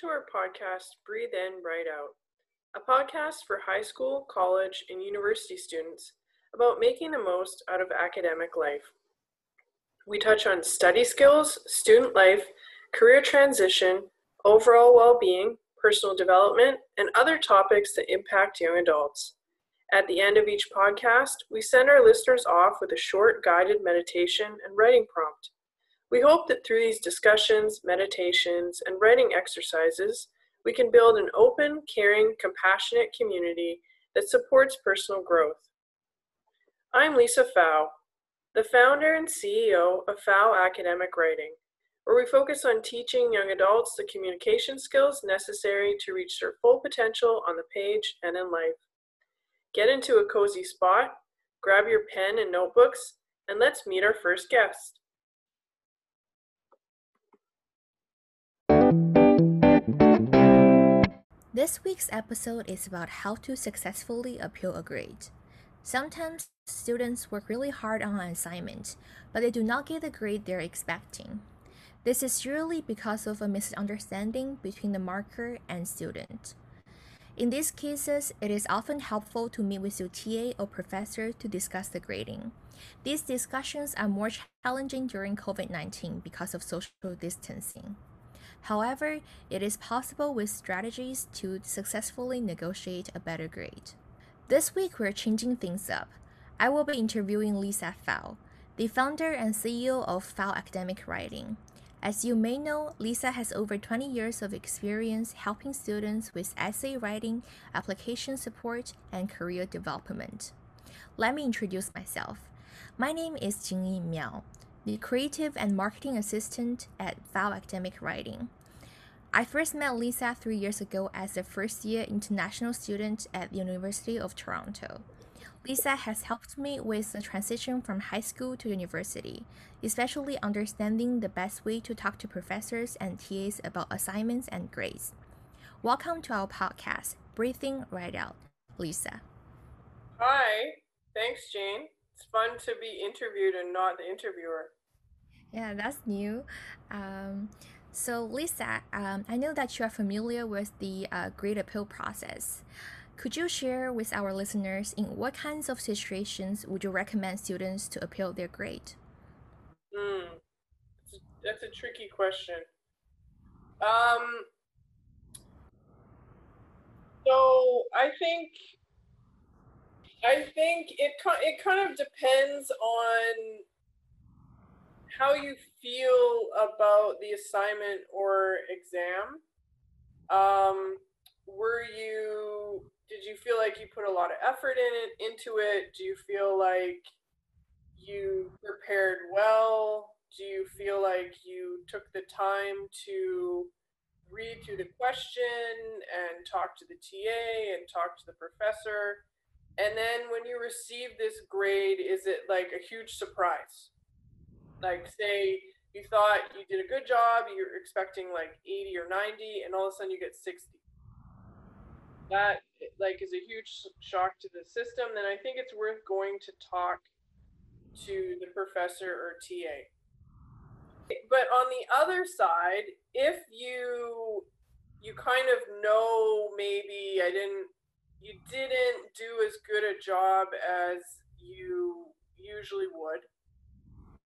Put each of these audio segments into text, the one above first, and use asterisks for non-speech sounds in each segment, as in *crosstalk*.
To our podcast, Breathe In, Write Out, a podcast for high school, college, and university students about making the most out of academic life. We touch on study skills, student life, career transition, overall well being, personal development, and other topics that impact young adults. At the end of each podcast, we send our listeners off with a short guided meditation and writing prompt. We hope that through these discussions, meditations, and writing exercises, we can build an open, caring, compassionate community that supports personal growth. I'm Lisa Pfau, the founder and CEO of Pfau Academic Writing, where we focus on teaching young adults the communication skills necessary to reach their full potential on the page and in life. Get into a cozy spot, grab your pen and notebooks, and let's meet our first guest. This week's episode is about how to successfully appeal a grade. Sometimes students work really hard on an assignment, but they do not get the grade they're expecting. This is usually because of a misunderstanding between the marker and student. In these cases, it is often helpful to meet with your TA or professor to discuss the grading. These discussions are more challenging during COVID 19 because of social distancing. However, it is possible with strategies to successfully negotiate a better grade. This week, we're changing things up. I will be interviewing Lisa Pfau, the founder and CEO of Pfau Academic Writing. As you may know, Lisa has over 20 years of experience helping students with essay writing, application support, and career development. Let me introduce myself. My name is Jingyi Miao the creative and marketing assistant at Pfau Academic Writing. I first met Lisa three years ago as a first year international student at the University of Toronto. Lisa has helped me with the transition from high school to university, especially understanding the best way to talk to professors and TAs about assignments and grades. Welcome to our podcast, Breathe In, Write Out. Lisa. Hi, thanks, Jane. It's fun to be interviewed and not the interviewer. Yeah, that's new. Um, so, Lisa, um, I know that you are familiar with the uh, grade appeal process. Could you share with our listeners in what kinds of situations would you recommend students to appeal their grade? Hmm, that's a tricky question. Um, so I think I think it it kind of depends on how you feel about the assignment or exam. Um, were you did you feel like you put a lot of effort in it into it? Do you feel like you prepared well? Do you feel like you took the time to read through the question and talk to the TA and talk to the professor? And then when you receive this grade, is it like a huge surprise? like say you thought you did a good job, you're expecting like 80 or 90, and all of a sudden you get 60. That like is a huge shock to the system. Then I think it's worth going to talk to the professor or TA. But on the other side, if you you kind of know maybe I didn't you didn't do as good a job as you usually would.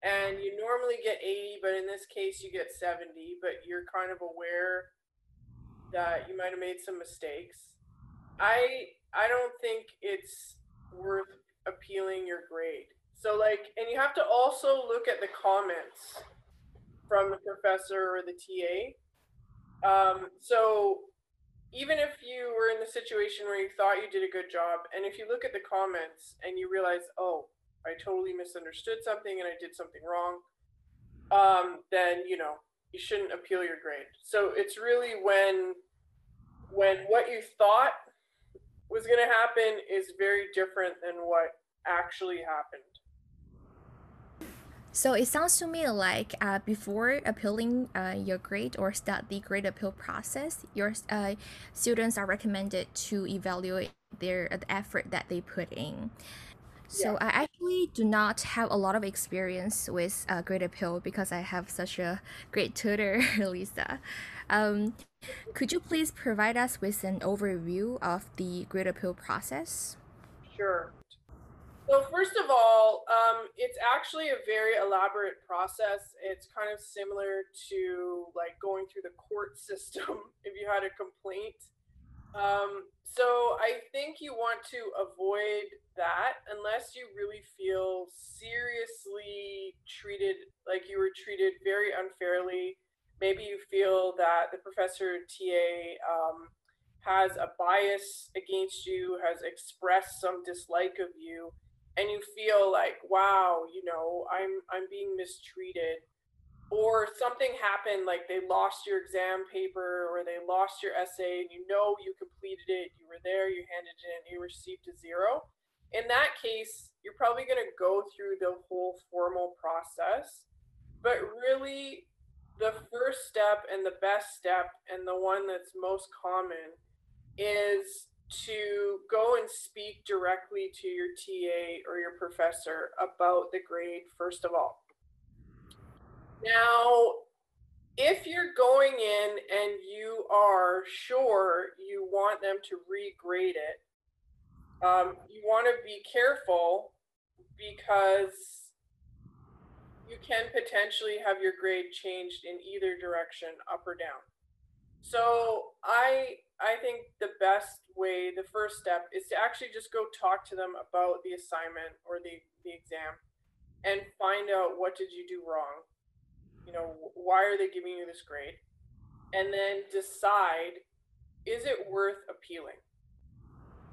And you normally get 80 but in this case you get 70 but you're kind of aware that you might have made some mistakes. I i don't think it's worth appealing your grade. So like and you have to also look at the comments from the professor or the ta um, so even if you were in the situation where you thought you did a good job and if you look at the comments and you realize oh I totally misunderstood something and I did something wrong, um, then you know you shouldn't appeal your grade. So it's really when when what you thought was going to happen is very different than what actually happened. So it sounds to me like uh, before appealing uh, your grade or start the grade appeal process, your uh, students are recommended to evaluate their the effort that they put in. So Yeah. I actually do not have a lot of experience with uh, grade appeal because I have such a great tutor, *laughs* Lisa. Um, could you please provide us with an overview of the grade appeal process? Sure. So first of all, um, it's actually a very elaborate process. It's kind of similar to like going through the court *laughs* system if you had a complaint. Um, so I think you want to avoid that unless you really feel seriously treated like you were treated very unfairly. Maybe you feel that the professor TA um, has a bias against you, has expressed some dislike of you and you feel like wow you know i'm i'm being mistreated or something happened like they lost your exam paper or they lost your essay and you know you completed it you were there you handed it in you received a zero. In that case you're probably going to go through the whole formal process but really the first step and the best step and the one that's most common is to go and speak directly to your TA or your professor about the grade, first of all. Now, if you're going in and you are sure you want them to regrade it, um, you want to be careful because you can potentially have your grade changed in either direction, up or down. So I I think the best way, the first step, is to actually just go talk to them about the assignment or the, the exam and find out what did you do wrong. You know, why are they giving you this grade? And then decide is it worth appealing?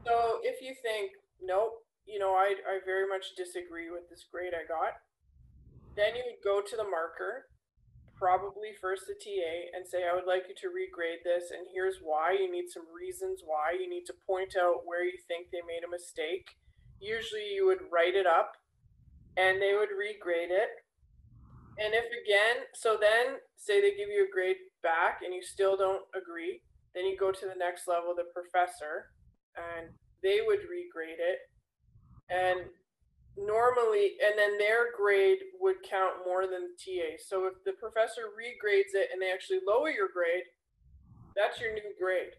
So if you think, nope, you know, I, I very much disagree with this grade I got, then you would go to the marker probably first the TA and say, I would like you to regrade this, and here's why. You need some reasons why. You need to point out where you think they made a mistake. Usually you would write it up and they would regrade it. And if again, so then say they give you a grade back and you still don't agree, then you go to the next level, the professor, and they would regrade it. And normally, and then their grade would count more than TA. So if the professor regrades it and they actually lower your grade, that's your new grade.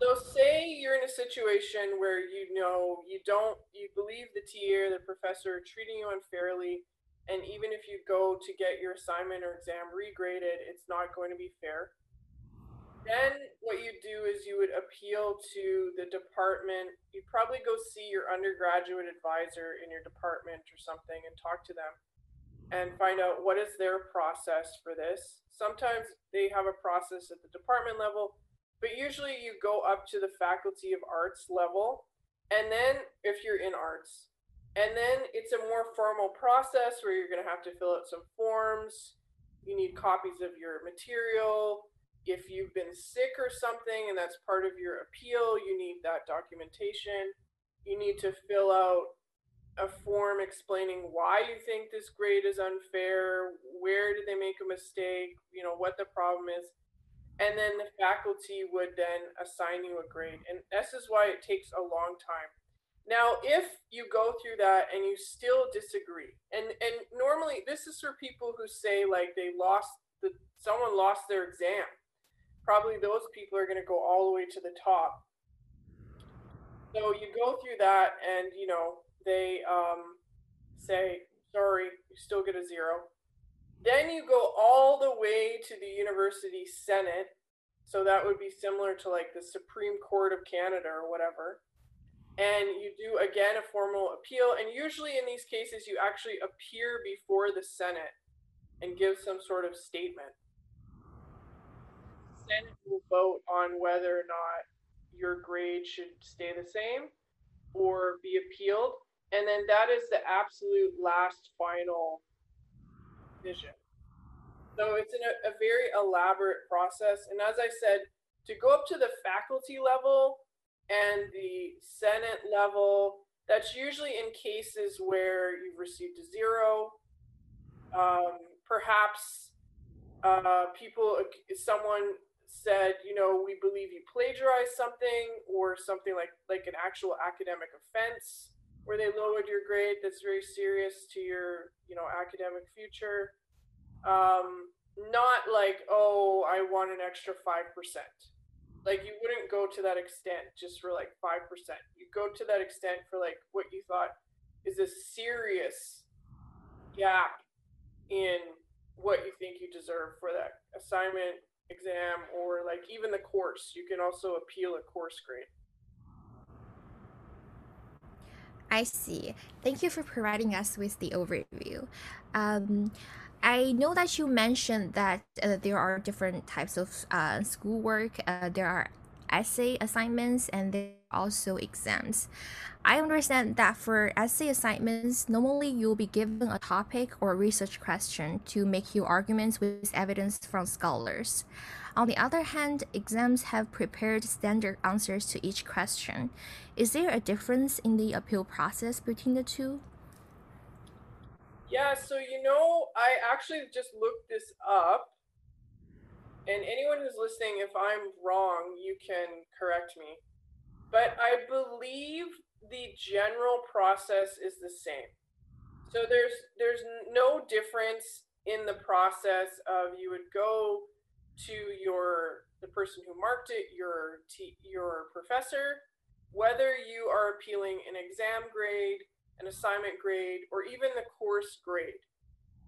So say you're in a situation where you know you don't you believe the TA or the professor treating you unfairly, and even if you go to get your assignment or exam regraded, it's not going to be fair then what you do is you would appeal to the department. You'd probably go see your undergraduate advisor in your department or something and talk to them and find out what is their process for this. Sometimes they have a process at the department level, but usually you go up to the faculty of arts level. And then if you're in arts, and then it's a more formal process where you're going to have to fill out some forms. You need copies of your material if you've been sick or something and that's part of your appeal, you need that documentation. You need to fill out a form explaining why you think this grade is unfair, where did they make a mistake, you know, what the problem is. And then the faculty would then assign you a grade. And this is why it takes a long time. Now, if you go through that and you still disagree, and and normally this is for people who say like they lost the someone lost their exam probably those people are going to go all the way to the top. So you go through that, and you know they um, say, "Sorry, you still get a zero. Then you go all the way to the university senate. So that would be similar to like the Supreme Court of Canada or whatever. And you do again a formal appeal. And usually in these cases, you actually appear before the Senate and give some sort of statement. Senate will vote on whether or not your grade should stay the same or be appealed. And then that is the absolute last final decision. So it's in a, a very elaborate process. And as I said, to go up to the faculty level and the Senate level, that's usually in cases where you've received a zero. Um, perhaps uh, people, someone said, you know, we believe you plagiarized something or something like like an actual academic offense. where they lowered your grade that's very serious to your you know academic future. Um, not like oh i want an extra 5% like you wouldn't go to that extent just for like 5% you go to that extent for like what you thought is a serious gap in what you think you deserve for that assignment exam or like even the course you can also appeal a course grade I see. Thank you for providing us with the overview. Um, I know that you mentioned that uh, there are different types of uh, schoolwork. Uh, there are essay assignments and there also exams. I understand that for essay assignments, normally you'll be given a topic or research question to make your arguments with evidence from scholars. On the other hand, exams have prepared standard answers to each question. Is there a difference in the appeal process between the two? Yeah, so you know, I actually just looked this up. And anyone who's listening, if I'm wrong, you can correct me. But I believe the general process is the same. So there's there's no difference in the process of you would go to your the person who marked it, your t- your professor, whether you are appealing an exam grade, an assignment grade, or even the course grade.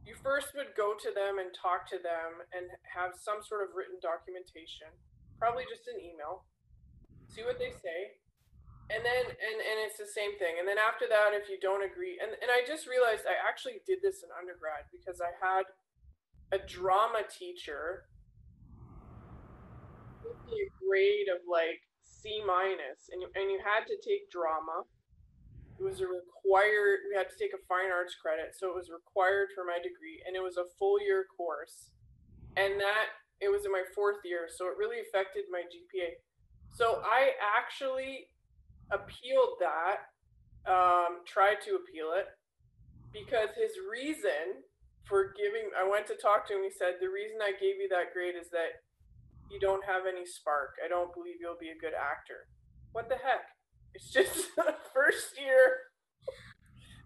You first would go to them and talk to them and have some sort of written documentation, probably just an email. See what they say. And then and and it's the same thing. And then after that if you don't agree and and I just realized I actually did this in undergrad because I had a drama teacher with a grade of like C minus, and you, and you had to take drama. It was a required. We had to take a fine arts credit, so it was required for my degree, and it was a full year course, and that it was in my fourth year, so it really affected my GPA. So I actually appealed that, um, tried to appeal it, because his reason for giving, I went to talk to him. He said the reason I gave you that grade is that you don't have any spark. I don't believe you'll be a good actor. What the heck? It's just *laughs* first year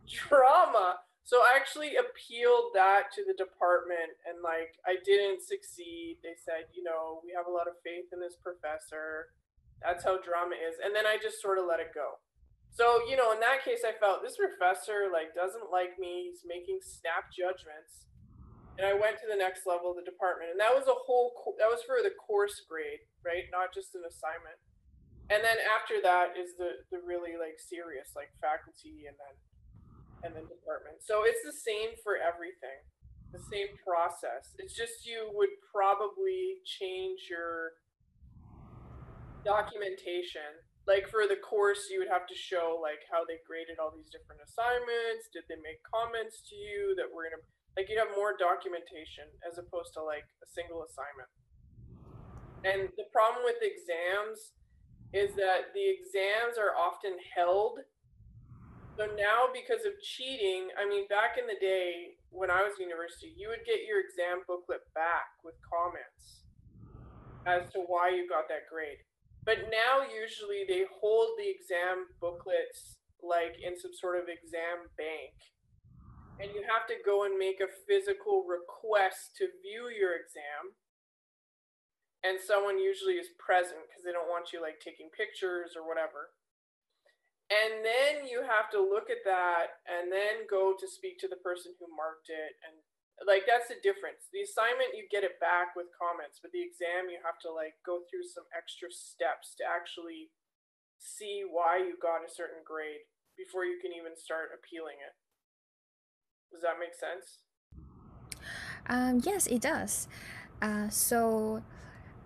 drama. So I actually appealed that to the department and like I didn't succeed. They said, you know, we have a lot of faith in this professor. That's how drama is. And then I just sort of let it go. So, you know, in that case I felt this professor like doesn't like me. He's making snap judgments and I went to the next level of the department, and that was a whole that was for the course grade, right? Not just an assignment. And then after that is the the really like serious like faculty and then and then department. So it's the same for everything, the same process. It's just you would probably change your documentation. Like for the course, you would have to show like how they graded all these different assignments. Did they make comments to you that were gonna like you'd have more documentation as opposed to like a single assignment. And the problem with exams is that the exams are often held. So now, because of cheating, I mean, back in the day when I was in university, you would get your exam booklet back with comments as to why you got that grade. But now, usually, they hold the exam booklets like in some sort of exam bank. And you have to go and make a physical request to view your exam. And someone usually is present because they don't want you like taking pictures or whatever. And then you have to look at that and then go to speak to the person who marked it and like that's the difference the assignment you get it back with comments but the exam you have to like go through some extra steps to actually see why you got a certain grade before you can even start appealing it does that make sense? Um, yes, it does. Uh, so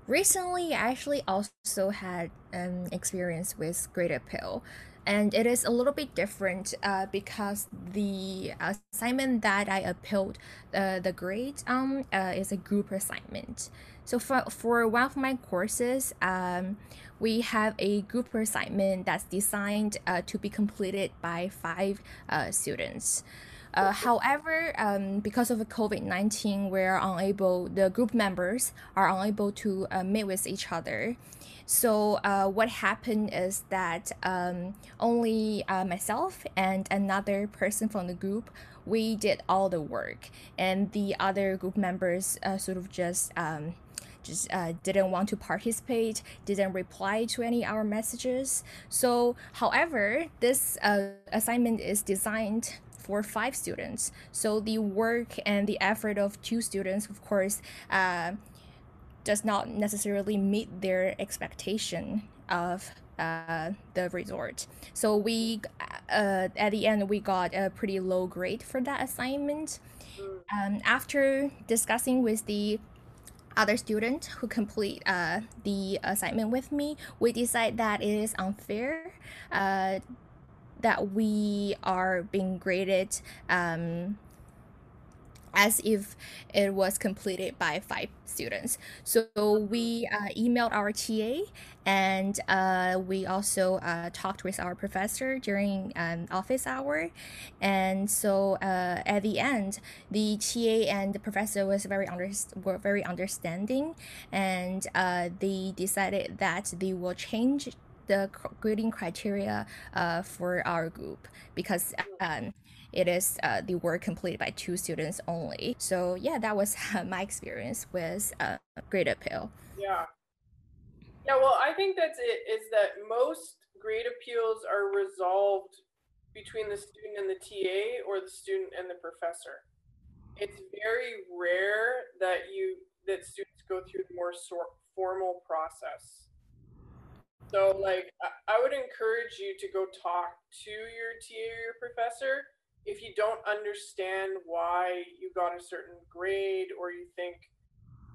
recently, I actually also had an experience with Grade Appeal. And it is a little bit different uh, because the assignment that I appealed uh, the grade um, uh, is a group assignment. So for, for one of my courses, um, we have a group assignment that's designed uh, to be completed by five uh, students. Uh, however, um, because of COVID 19, we're unable, the group members are unable to uh, meet with each other. So, uh, what happened is that um, only uh, myself and another person from the group we did all the work, and the other group members uh, sort of just um, just uh, didn't want to participate, didn't reply to any our messages. So, however, this uh, assignment is designed for five students. So the work and the effort of two students, of course, uh, does not necessarily meet their expectation of uh, the resort. So we, uh, at the end, we got a pretty low grade for that assignment. Um, after discussing with the other student who complete uh, the assignment with me, we decide that it is unfair uh, that we are being graded um, as if it was completed by five students. So we uh, emailed our TA and uh, we also uh, talked with our professor during um, office hour. And so uh, at the end, the TA and the professor was very under- were very understanding and uh, they decided that they will change the grading criteria uh, for our group because um, it is uh, the work completed by two students only. So yeah, that was *laughs* my experience with uh, grade appeal. Yeah. Yeah, well, I think that's it. Is that most grade appeals are resolved between the student and the TA or the student and the professor. It's very rare that you that students go through the more sort formal process. So, like, I, would encourage you to go talk to your TA or your professor if you don't understand why you got a certain grade or you think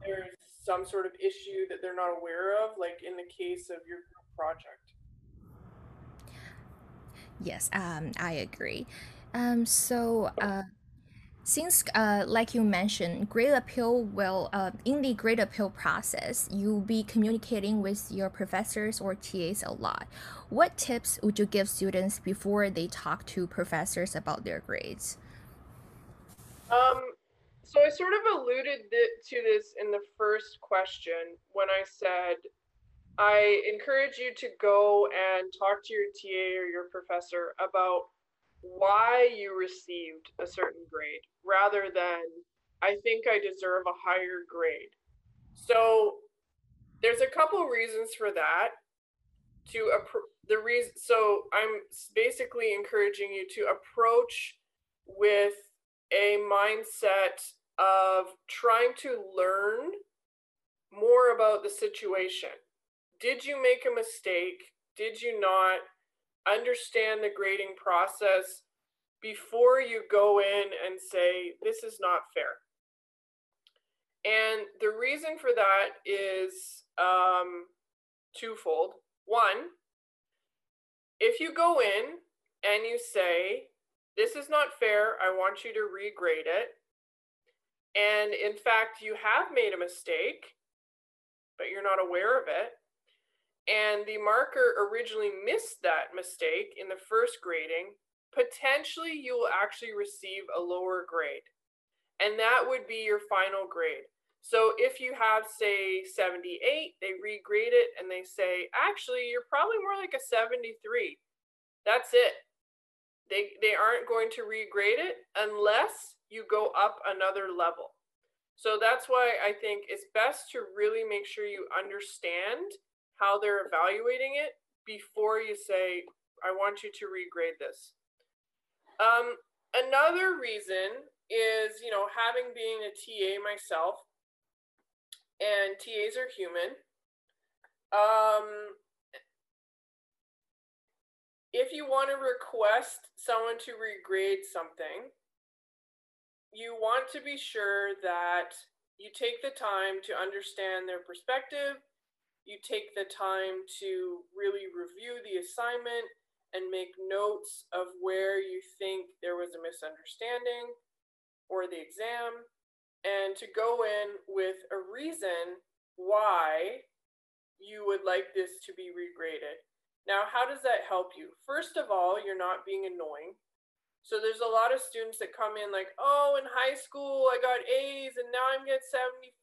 there's some sort of issue that they're not aware of, like in the case of your project. Yes, um, I agree. Um, so, uh, since, uh, like you mentioned, grade appeal will, uh, in the grade appeal process, you'll be communicating with your professors or TAs a lot. What tips would you give students before they talk to professors about their grades? Um, so I sort of alluded to this in the first question when I said I encourage you to go and talk to your TA or your professor about why you received a certain grade rather than I think I deserve a higher grade. So there's a couple reasons for that. To the reason, so I'm basically encouraging you to approach with a mindset of trying to learn more about the situation. Did you make a mistake? Did you not? Understand the grading process before you go in and say, this is not fair. And the reason for that is um, twofold. One, if you go in and you say, this is not fair, I want you to regrade it, and in fact, you have made a mistake, but you're not aware of it, and the marker originally missed that mistake in the first grading, potentially you will actually receive a lower grade. And that would be your final grade. So if you have, say, 78, they regrade it and they say, actually, you're probably more like a 73. That's it. They, they aren't going to regrade it unless you go up another level. So that's why I think it's best to really make sure you understand how they're evaluating it before you say, I want you to regrade this. Um, another reason is, you know, having being a TA myself, and TAs are human. Um, if you want to request someone to regrade something, you want to be sure that you take the time to understand their perspective you take the time to really review the assignment and make notes of where you think there was a misunderstanding or the exam, and to go in with a reason why you would like this to be regraded. Now, how does that help you? First of all, you're not being annoying. So there's a lot of students that come in like, oh, in high school I got A's and now I'm getting 75.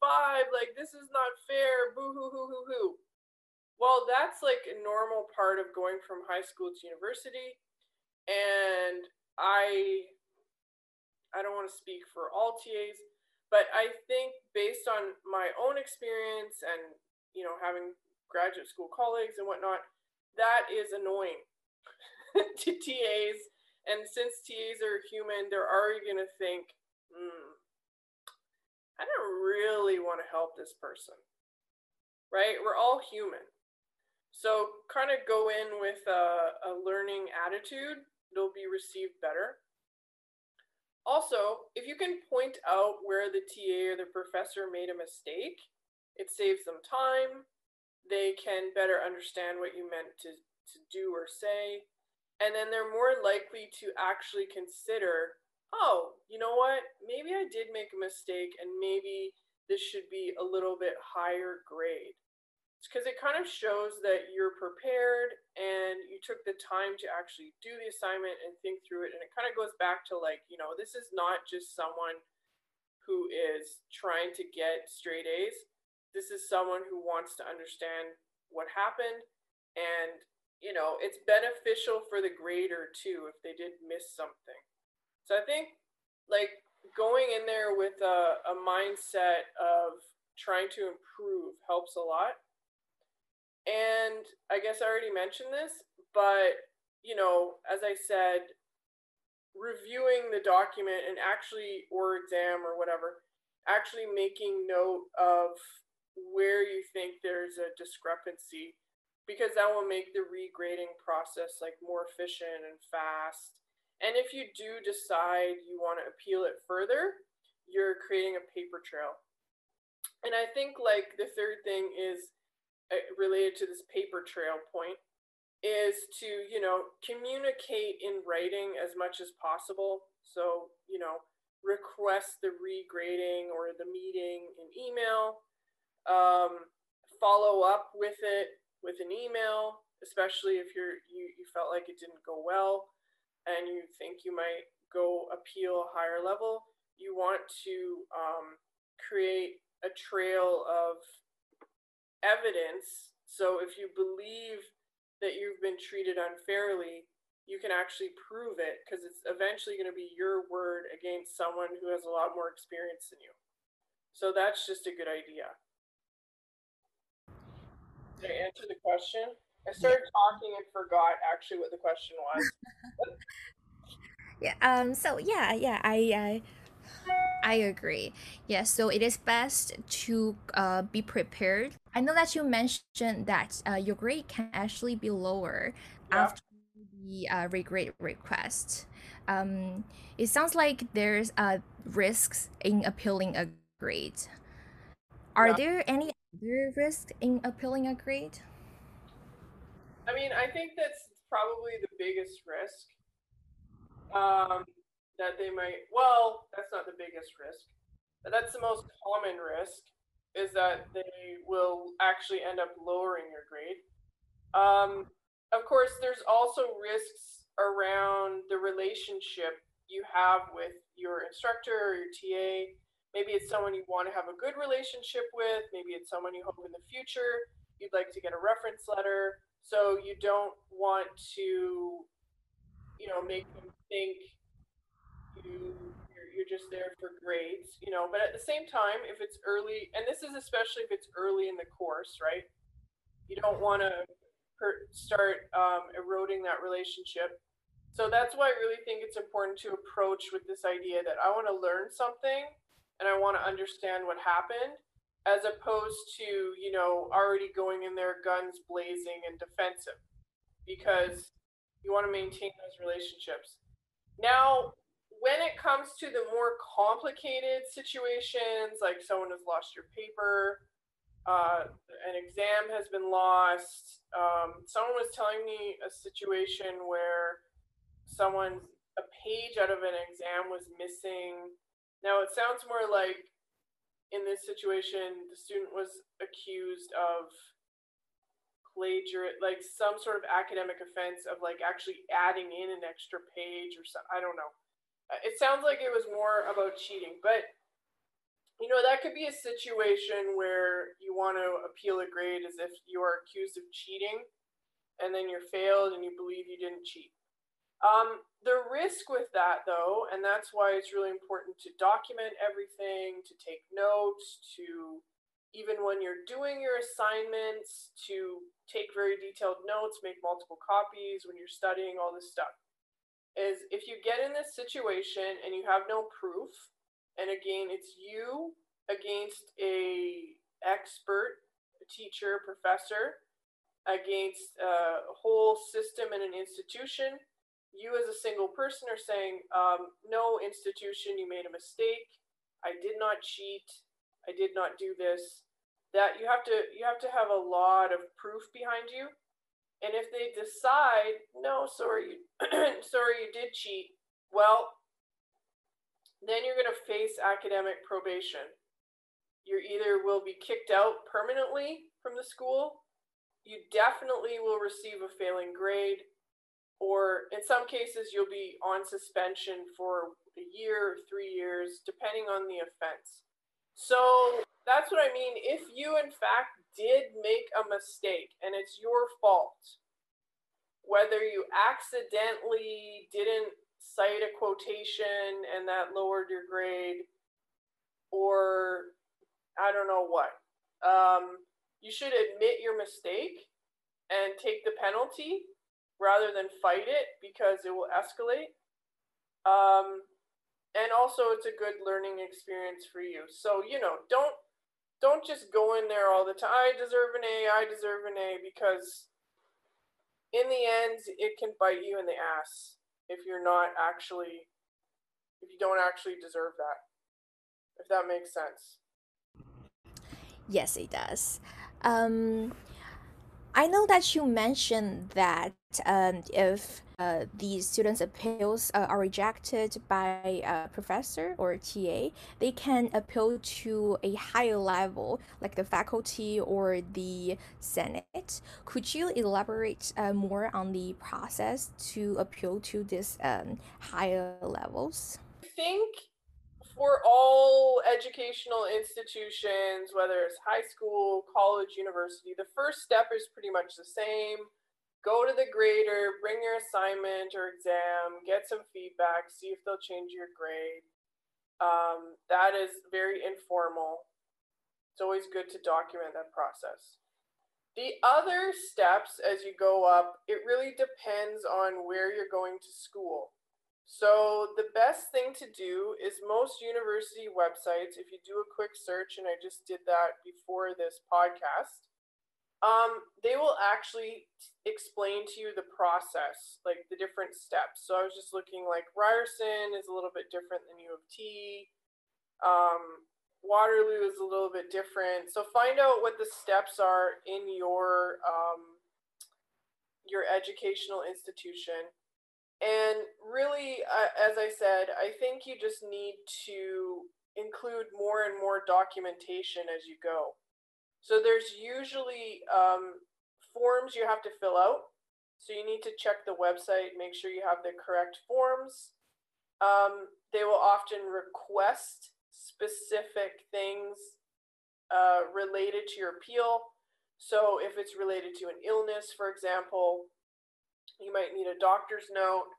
Like this is not fair. Boo hoo hoo hoo hoo. Well, that's like a normal part of going from high school to university. And I I don't want to speak for all TAs, but I think based on my own experience and you know having graduate school colleagues and whatnot, that is annoying *laughs* to TAs and since TAs are human, they're already going to think, hmm, I don't really want to help this person. Right? We're all human. So kind of go in with a, a learning attitude, it'll be received better. Also, if you can point out where the TA or the professor made a mistake, it saves them time. They can better understand what you meant to, to do or say and then they're more likely to actually consider oh you know what? Maybe i did make a mistake and maybe this should be a little bit higher grade. Because it kind of shows that you're prepared and you took the time to actually do the assignment and think through it. And it kind of goes back to like you know this is not just someone who is trying to get straight a's. This is someone who wants to understand what happened and you know, it's beneficial for the grader too if they did miss something. So I think like going in there with a, a mindset of trying to improve helps a lot. And I guess I already mentioned this, but you know, as I said, reviewing the document and actually or exam or whatever, actually making note of where you think there's a discrepancy because that will make the regrading process like more efficient and fast. And if you do decide you want to appeal it further, you're creating a paper trail. And I think like the third thing is uh, related to this paper trail point is to, you know, communicate in writing as much as possible. So, you know, request the regrading or the meeting in email, um, follow up with it with an email, especially if you're you, you felt like it didn't go well and you think you might go appeal a higher level, you want to um, create a trail of evidence. So if you believe that you've been treated unfairly, you can actually prove it because it's eventually going to be your word against someone who has a lot more experience than you. So that's just a good idea. Did I answer the question? I started talking and forgot actually what the question was. *laughs* yeah. Um. So yeah. Yeah. I. I I agree. Yeah, so it is best to uh, be prepared. I know that you mentioned that uh, your grade can actually be lower yeah. after the uh, regrade request. Um, it sounds like there's uh, risks in appealing a grade. Are yeah. there any other risk in appealing a grade? I mean, I think that's probably the biggest risk. Um, that they might, well, that's not the biggest risk, but that's the most common risk is that they will actually end up lowering your grade. Um, of course, there's also risks around the relationship you have with your instructor or your TA Maybe it's someone you want to have a good relationship with. Maybe it's someone you hope in the future you'd like to get a reference letter. So you don't want to, you know, make them think you you're, just there for grades, you know. But at the same time, if it's early, and this is especially if it's early in the course, right? You don't want to start um, eroding that relationship. So that's why I really think it's important to approach with this idea that I want to learn something and I want to understand what happened as opposed to, you know, already going in there guns blazing and defensive because you want to maintain those relationships. Now, when it comes to the more complicated situations, like someone has lost your paper, uh, an exam has been lost. Um, someone was telling me a situation where someone, a page out of an exam was missing now, it sounds more like in this situation, the student was accused of plagiar like some sort of academic offense of like actually adding in an extra page or something. I don't know. Uh, it sounds like it was more about cheating, but you know that could be a situation where you want to appeal a grade as if you are accused of cheating, and then you're failed and you believe you didn't cheat. Um, the risk with that, though, and that's why it's really important to document everything, to take notes, to even when you're doing your assignments, to take very detailed notes, make multiple copies when you're studying all this stuff. Is if you get in this situation and you have no proof, and again, it's you against a expert, a teacher, professor, against a whole system and an institution. You as a single person are saying, um, no institution, you made a mistake. I did not cheat. I did not do this. That you have to you have to have a lot of proof behind you. And if they decide no sorry *clears throat* sorry you did cheat well then you're going to face academic probation. You either will be kicked out permanently from the school. You definitely will receive a failing grade or in some cases you'll be on suspension for a year or three years depending on the offense so that's what I mean. If you, in fact, did make a mistake and it's your fault, whether you accidentally didn't cite a quotation and that lowered your grade, or I don't know what, um, you should admit your mistake and take the penalty rather than fight it because it will escalate. Um, and also, it's a good learning experience for you. So, you know, don't don't just go in there all the time. I deserve an A. I deserve an A because in the end, it can bite you in the ass if you're not actually if you don't actually deserve that. If that makes sense. Yes, it does. Um, I know that you mentioned that um, if uh, the students' appeals uh, are rejected by a professor or a TA, they can appeal to a higher level, like the faculty or the Senate. Could you elaborate uh, more on the process to appeal to these um, higher levels? I think for all educational institutions, whether it's high school, college, university, the first step is pretty much the same go to the grader, bring your assignment or exam, get some feedback, see if they'll change your grade. Um, that is very informal. It's always good to document that process. The other steps as you go up, it really depends on where you're going to school. So, the best thing to do is most university websites, if you do a quick search, and I just did that before this podcast, um, they will actually explain to you the process, like the different steps. So I was just looking like Ryerson is a little bit different than U of T. Um, Waterloo is a little bit different. So find out what the steps are in your um, your educational institution. And really, uh, as I said, I think you just need to include more and more documentation as you go. So there's usually um, forms you have to fill out. So you need to check the website, make sure you have the correct forms. Um, they will often request specific things uh, related to your appeal. So if it's related to an illness, for example, you might need a doctor's note.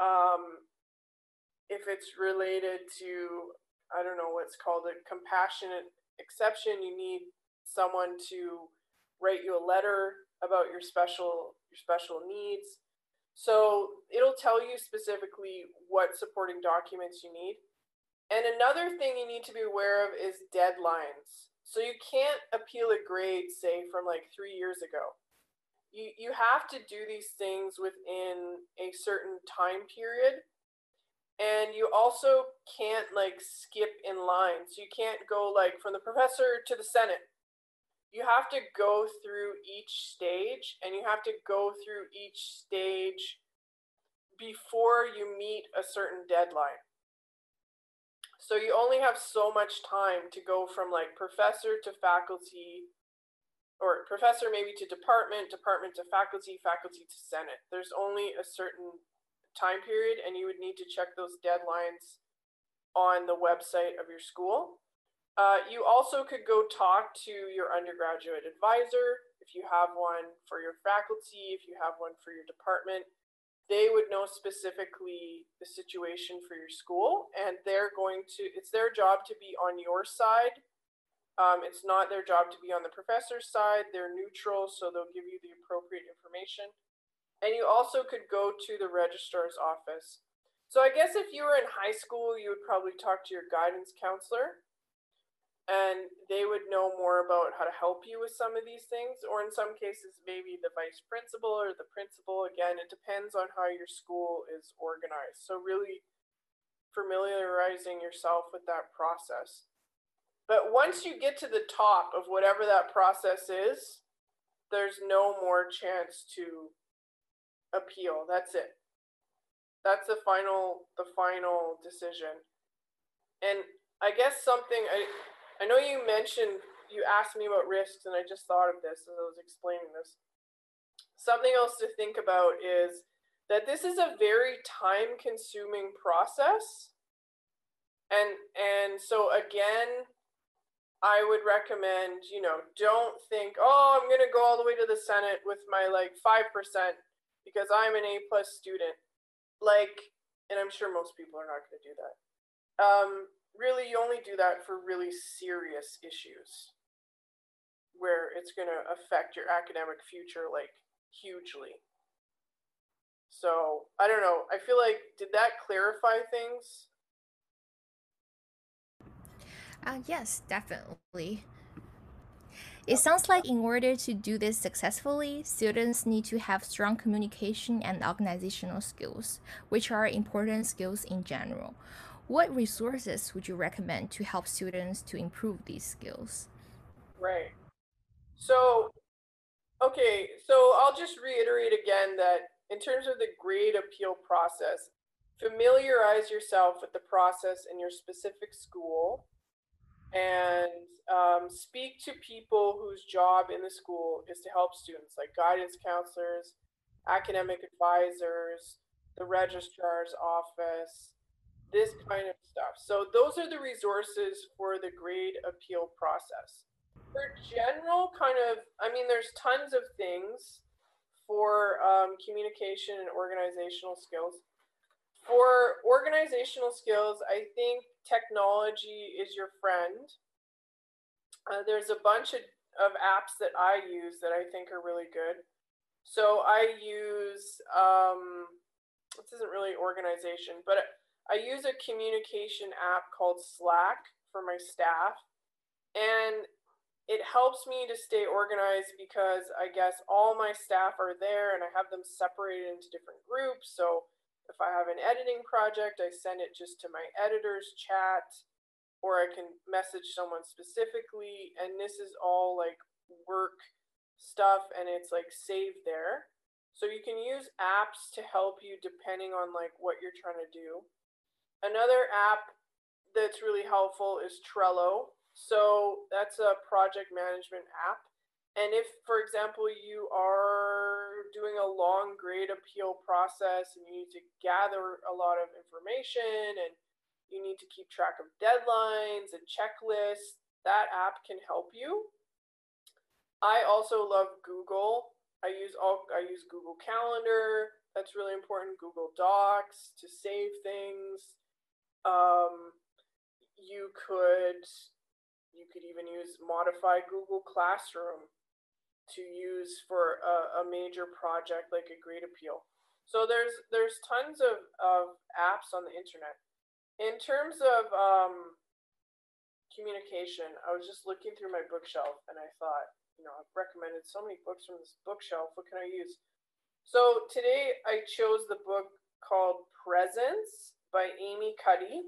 Um, if it's related to, I don't know what's called a compassionate exception, you need someone to write you a letter about your special your special needs. So it'll tell you specifically what supporting documents you need. And another thing you need to be aware of is deadlines. So you can't appeal a grade, say, from like three years ago. You, you have to do these things within a certain time period. And you also can't like skip in line. So you can't go like from the professor to the Senate you have to go through each stage and you have to go through each stage before you meet a certain deadline. So you only have so much time to go from like professor to faculty or professor maybe to department, department to faculty, faculty to senate. There's only a certain time period, and you would need to check those deadlines on the website of your school. Uh, you also could go talk to your undergraduate advisor if you have one for your faculty, if you have one for your department. They would know specifically the situation for your school, and they're going to, it's their job to be on your side um, it's not their job to be on the professor's side. They're neutral, so they'll give you the appropriate information. And you also could go to the registrar's office. So I guess if you were in high school, you would probably talk to your guidance counselor and they would know more about how to help you with some of these things. Or in some cases, maybe the vice principal or the principal. Again, it depends on how your school is organized. So really familiarizing yourself with that process. But once you get to the top of whatever that process is, there's no more chance to appeal. That's it. That's the final the final decision. And I guess something I I know you mentioned you asked me about risks and I just thought of this as I was explaining this. Something else to think about is that this is a very time consuming process. And and so again, I would recommend, you know, don't think, oh, I'm going to go all the way to the Senate with my like 5% because I'm an A plus student. Like, and I'm sure most people are not going to do that. Um, really, you only do that for really serious issues where it's going to affect your academic future like hugely. So, I don't know. I feel like, did that clarify things? Uh, yes, definitely. It sounds like in order to do this successfully, students need to have strong communication and organizational skills, which are important skills in general. What resources would you recommend to help students to improve these skills? Right. So, okay, so I'll just reiterate again that in terms of the grade appeal process, familiarize yourself with the process in your specific school and um, speak to people whose job in the school is to help students, like guidance counselors, academic advisors, the registrar's office, this kind of stuff. So, those are the resources for the grade appeal process. For general kind of, I mean, there's tons of things for um, communication and organizational skills. For organizational skills, I think technology is your friend. Uh, there's a bunch of, of apps that I use that I think are really good. So I use, um, this isn't really organization, but I use a communication app called Slack for my staff. And it helps me to stay organized because I guess all my staff are there and I have them separated into different groups. So if I have an editing project, I send it just to my editor's chat or I can message someone specifically. And this is all like work stuff and it's like saved there. So you can use apps to help you depending on like what you're trying to do. Another app that's really helpful is Trello. So that's a project management app. And if, for example, you are doing a long grade appeal process and you need to gather a lot of information and you need to keep track of deadlines and checklists, that app can help you. I also love Google. I use all I use Google Calendar. That's really important. Google Docs to save things. Um, you could you could even use modified Google Classroom to use for a, a major project like a great appeal. So there's there's tons of, of apps on the internet. In terms of um, communication, I was just looking through my bookshelf and I thought, you know, I've recommended so many books from this bookshelf. What can I use? So today I chose the book called Presence by Amy Cuddy.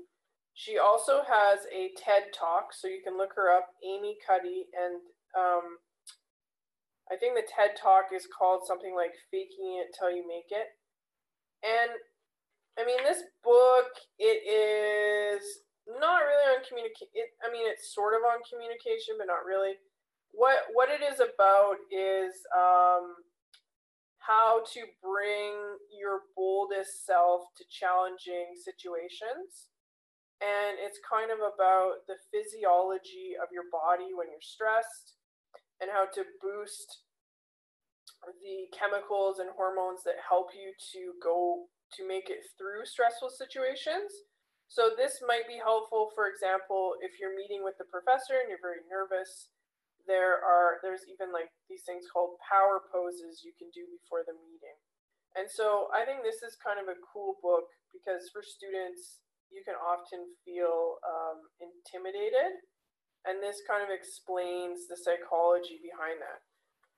She also has a TED Talk, so you can look her up, Amy Cuddy, and um, I think the TED Talk is called something like Faking It Till You Make It. And I mean, this book, it is not really on communication. I mean, it's sort of on communication, but not really. what what it is about is um, how to bring your boldest self to challenging situations. And it's kind of about the physiology of your body when you're stressed and how to boost the chemicals and hormones that help you to go to make it through stressful situations. So this might be helpful, for example, if you're meeting with the professor and you're very nervous there are there's even like these things called power poses you can do before the meeting and so i think this is kind of a cool book because for students you can often feel um, intimidated and this kind of explains the psychology behind that.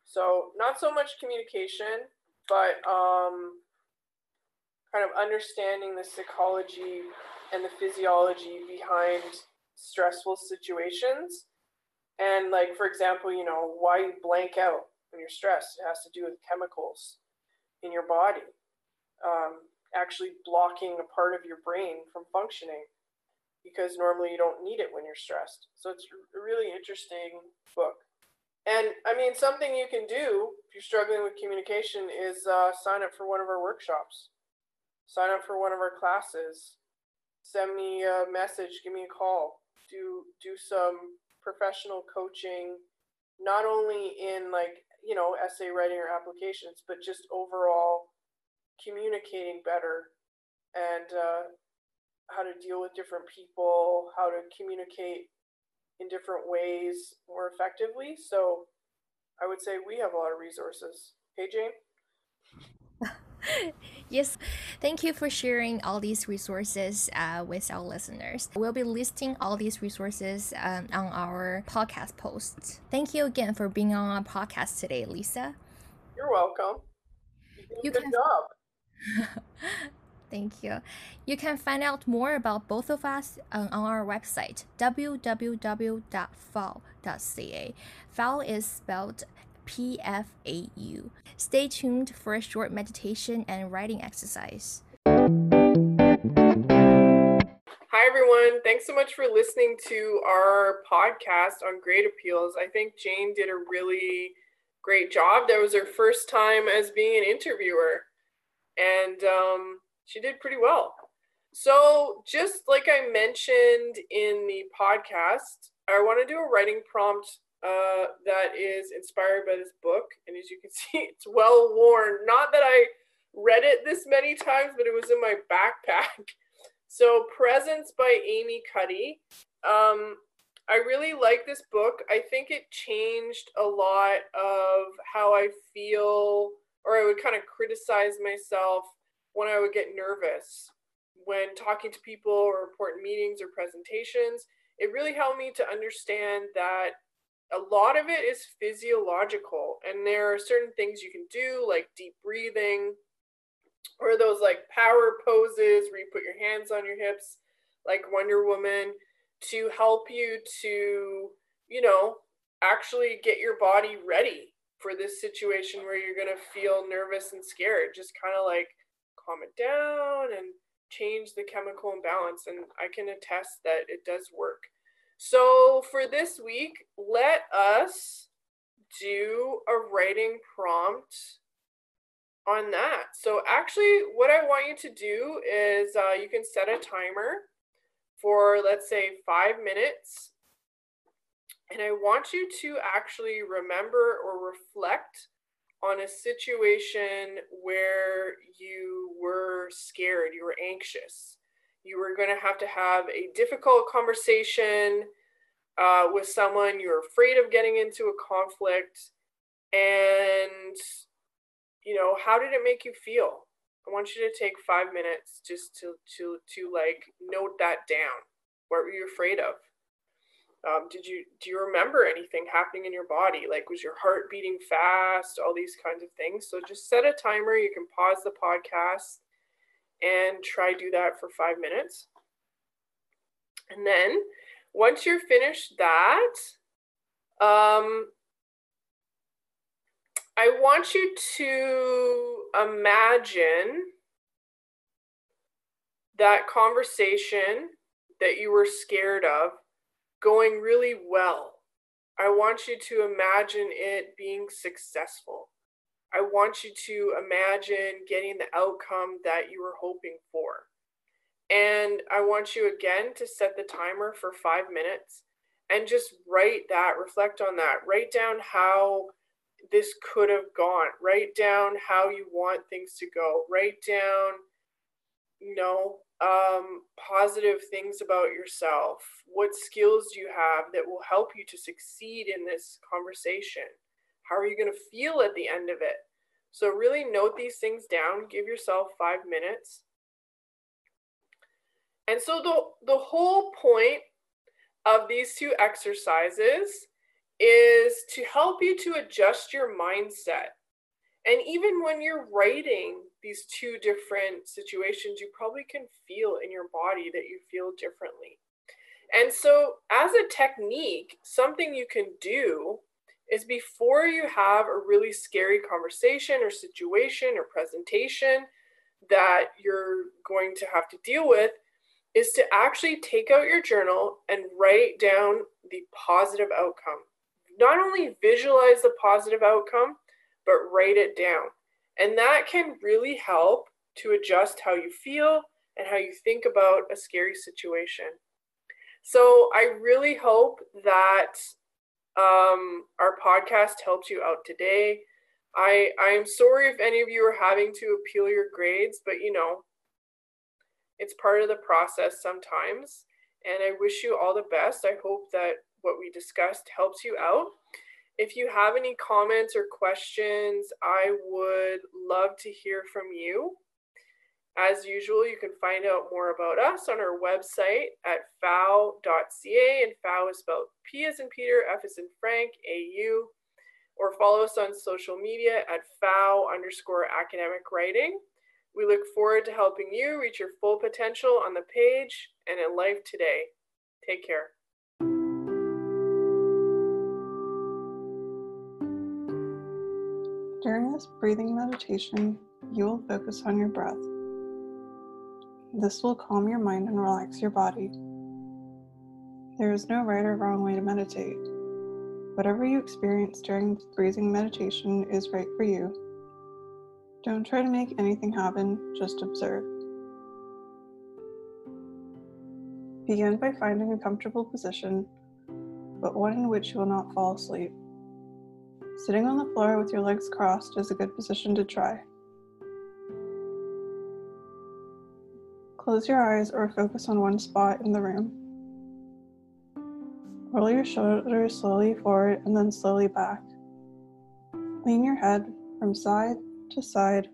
So not so much communication but um, kind of understanding the psychology and the physiology behind stressful situations. And like for example, you know, why you blank out when you're stressed, it has to do with chemicals in your body. Um, actually blocking a part of your brain from functioning because normally you don't need it when you're stressed. So it's a really interesting book. And I mean, something you can do if you're struggling with communication is uh, sign up for one of our workshops, sign up for one of our classes, send me a message, give me a call, do do some professional coaching, not only in like, you know, essay writing or applications, but just overall communicating better. And uh, how to deal with different people, how to communicate in different ways more effectively. So I would say we have a lot of resources. Hey, Jane? *laughs* yes, thank you for sharing all these resources uh, with our listeners. We'll be listing all these resources um, on our podcast posts. Thank you again for being on our podcast today, Lisa. You're welcome. You, good can... job. *laughs* Thank you. You can find out more about both of us on our website, www.pfau.ca. Pfau is spelled PFAU. Stay tuned for a short meditation and writing exercise. Hi, everyone. Thanks so much for listening to our podcast on great appeals. I think Jane did a really great job. That was her first time as being an interviewer, and um, she did pretty well. So, just like I mentioned in the podcast, I want to do a writing prompt uh, that is inspired by this book. And as you can *laughs* see, it's well worn. Not that I read it this many times, but it was in my backpack. *laughs* So, Presence by Amy Cuddy. Um, I really like this book. I think it changed a lot of how I feel, or I would kind of criticize myself when I would get nervous when talking to people or important meetings or presentations. It really helped me to understand that a lot of it is physiological and there are certain things you can do like deep breathing or those like power poses where you put your hands on your hips like wonder woman to help you to you know actually get your body ready for this situation where you're going to feel nervous and scared just kind of like calm it down and change the chemical imbalance and i can attest that it does work so for this week, let us do a writing prompt on that. So actually, what I want you to do is uh, you can set a timer for, let's say, five minutes. And I want you to actually remember or reflect on a situation where you were scared, you were anxious. You were going to have to have a difficult conversation uh, with someone. You're afraid of getting into a conflict. And you know how did it make you feel? I want you to take five minutes just to to to like note that down. What were you afraid of um, did you do you remember anything happening in your body? Like was your heart beating fast? All these kinds of things. So just set a timer. You can pause the podcast and try do that for five minutes. And then once you're finished that, um, I want you to imagine that conversation that you were scared of going really well. I want you to imagine it being successful. I want you to imagine getting the outcome that you were hoping for. And I want you again to set the timer for five minutes and just write that, reflect on that, write down how this could have gone, write down how you want things to go, write down, you know, um, positive things about yourself. What skills do you have that will help you to succeed in this conversation? How are you going to feel at the end of it? So, really note these things down. Give yourself five minutes. And so, the, the whole point of these two exercises is to help you to adjust your mindset. And even when you're writing these two different situations, you probably can feel in your body that you feel differently. And so, as a technique, something you can do is before you have a really scary conversation or situation or presentation that you're going to have to deal with, is to actually take out your journal and write down the positive outcome. Not only visualize the positive outcome, but write it down. And that can really help to adjust how you feel and how you think about a scary situation. So I really hope that um, our podcast helped you out today. I I am sorry if any of you are having to appeal your grades, but you know, it's part of the process sometimes. And I wish you all the best. I hope that what we discussed helps you out. If you have any comments or questions, I would love to hear from you. As usual, you can find out more about us on our website at pfau.ca, and Pfau is spelled P as in Peter, F as in Frank, AU, or follow us on social media at Pfau underscore academic writing. We look forward to helping you reach your full potential on the page and in life today. Take care. During this breathing meditation, you will focus on your breath. This will calm your mind and relax your body. There is no right or wrong way to meditate. Whatever you experience during breathing meditation is right for you. Don't try to make anything happen, just observe. Begin by finding a comfortable position, but one in which you will not fall asleep. Sitting on the floor with your legs crossed is a good position to try. Close your eyes or focus on one spot in the room. Roll your shoulders slowly forward and then slowly back. Lean your head from side to side,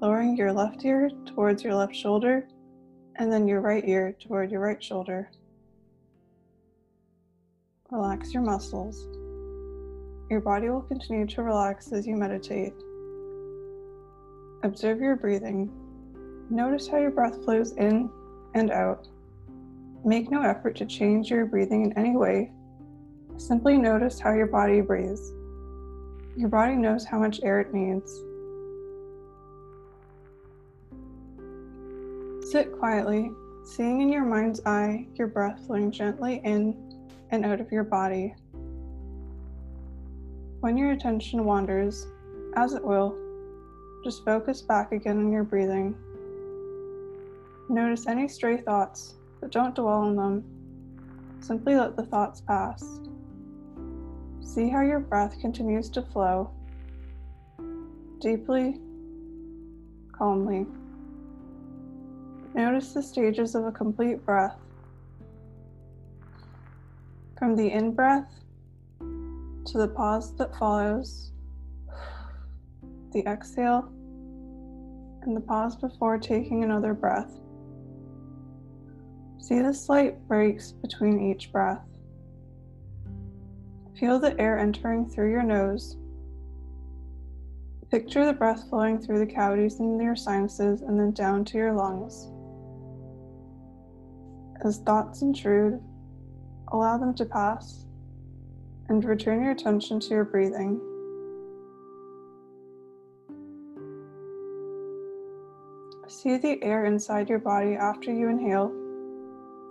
lowering your left ear towards your left shoulder and then your right ear toward your right shoulder. Relax your muscles. Your body will continue to relax as you meditate. Observe your breathing Notice how your breath flows in and out. Make no effort to change your breathing in any way. Simply notice how your body breathes. Your body knows how much air it needs. Sit quietly, seeing in your mind's eye your breath flowing gently in and out of your body. When your attention wanders, as it will, just focus back again on your breathing. Notice any stray thoughts, but don't dwell on them. Simply let the thoughts pass. See how your breath continues to flow deeply, calmly. Notice the stages of a complete breath. From the in breath to the pause that follows, the exhale, and the pause before taking another breath. See the slight breaks between each breath. Feel the air entering through your nose. Picture the breath flowing through the cavities in your sinuses and then down to your lungs. As thoughts intrude, allow them to pass and return your attention to your breathing. See the air inside your body after you inhale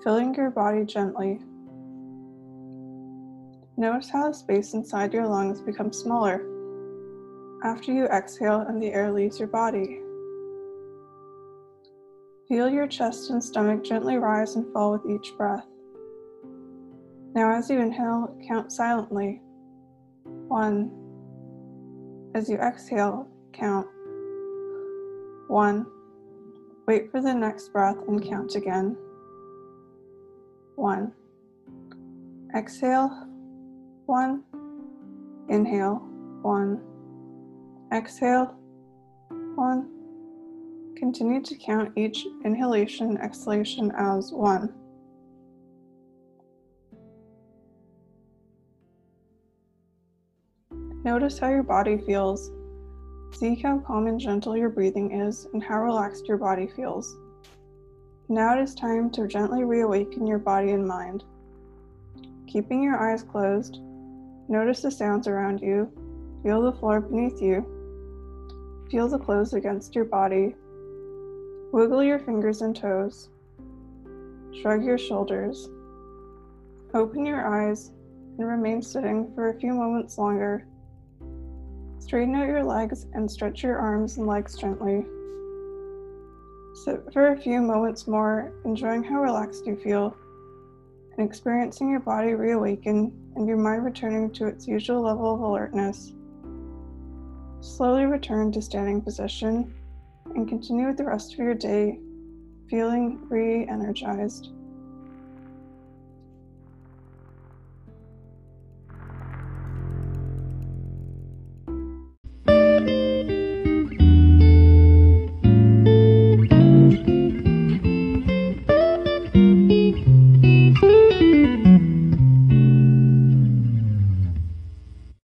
filling your body gently. Notice how the space inside your lungs becomes smaller after you exhale and the air leaves your body. Feel your chest and stomach gently rise and fall with each breath. Now, as you inhale, count silently. One. As you exhale, count. One. Wait for the next breath and count again. One. Exhale. One. Inhale. One. Exhale. One. Continue to count each inhalation exhalation as one. Notice how your body feels. See how calm and gentle your breathing is and how relaxed your body feels. Now it is time to gently reawaken your body and mind. Keeping your eyes closed, notice the sounds around you, feel the floor beneath you, feel the clothes against your body, wiggle your fingers and toes, shrug your shoulders, open your eyes, and remain sitting for a few moments longer Straighten out your legs and stretch your arms and legs gently. Sit for a few moments more, enjoying how relaxed you feel and experiencing your body reawaken and your mind returning to its usual level of alertness. Slowly return to standing position and continue with the rest of your day feeling re energized.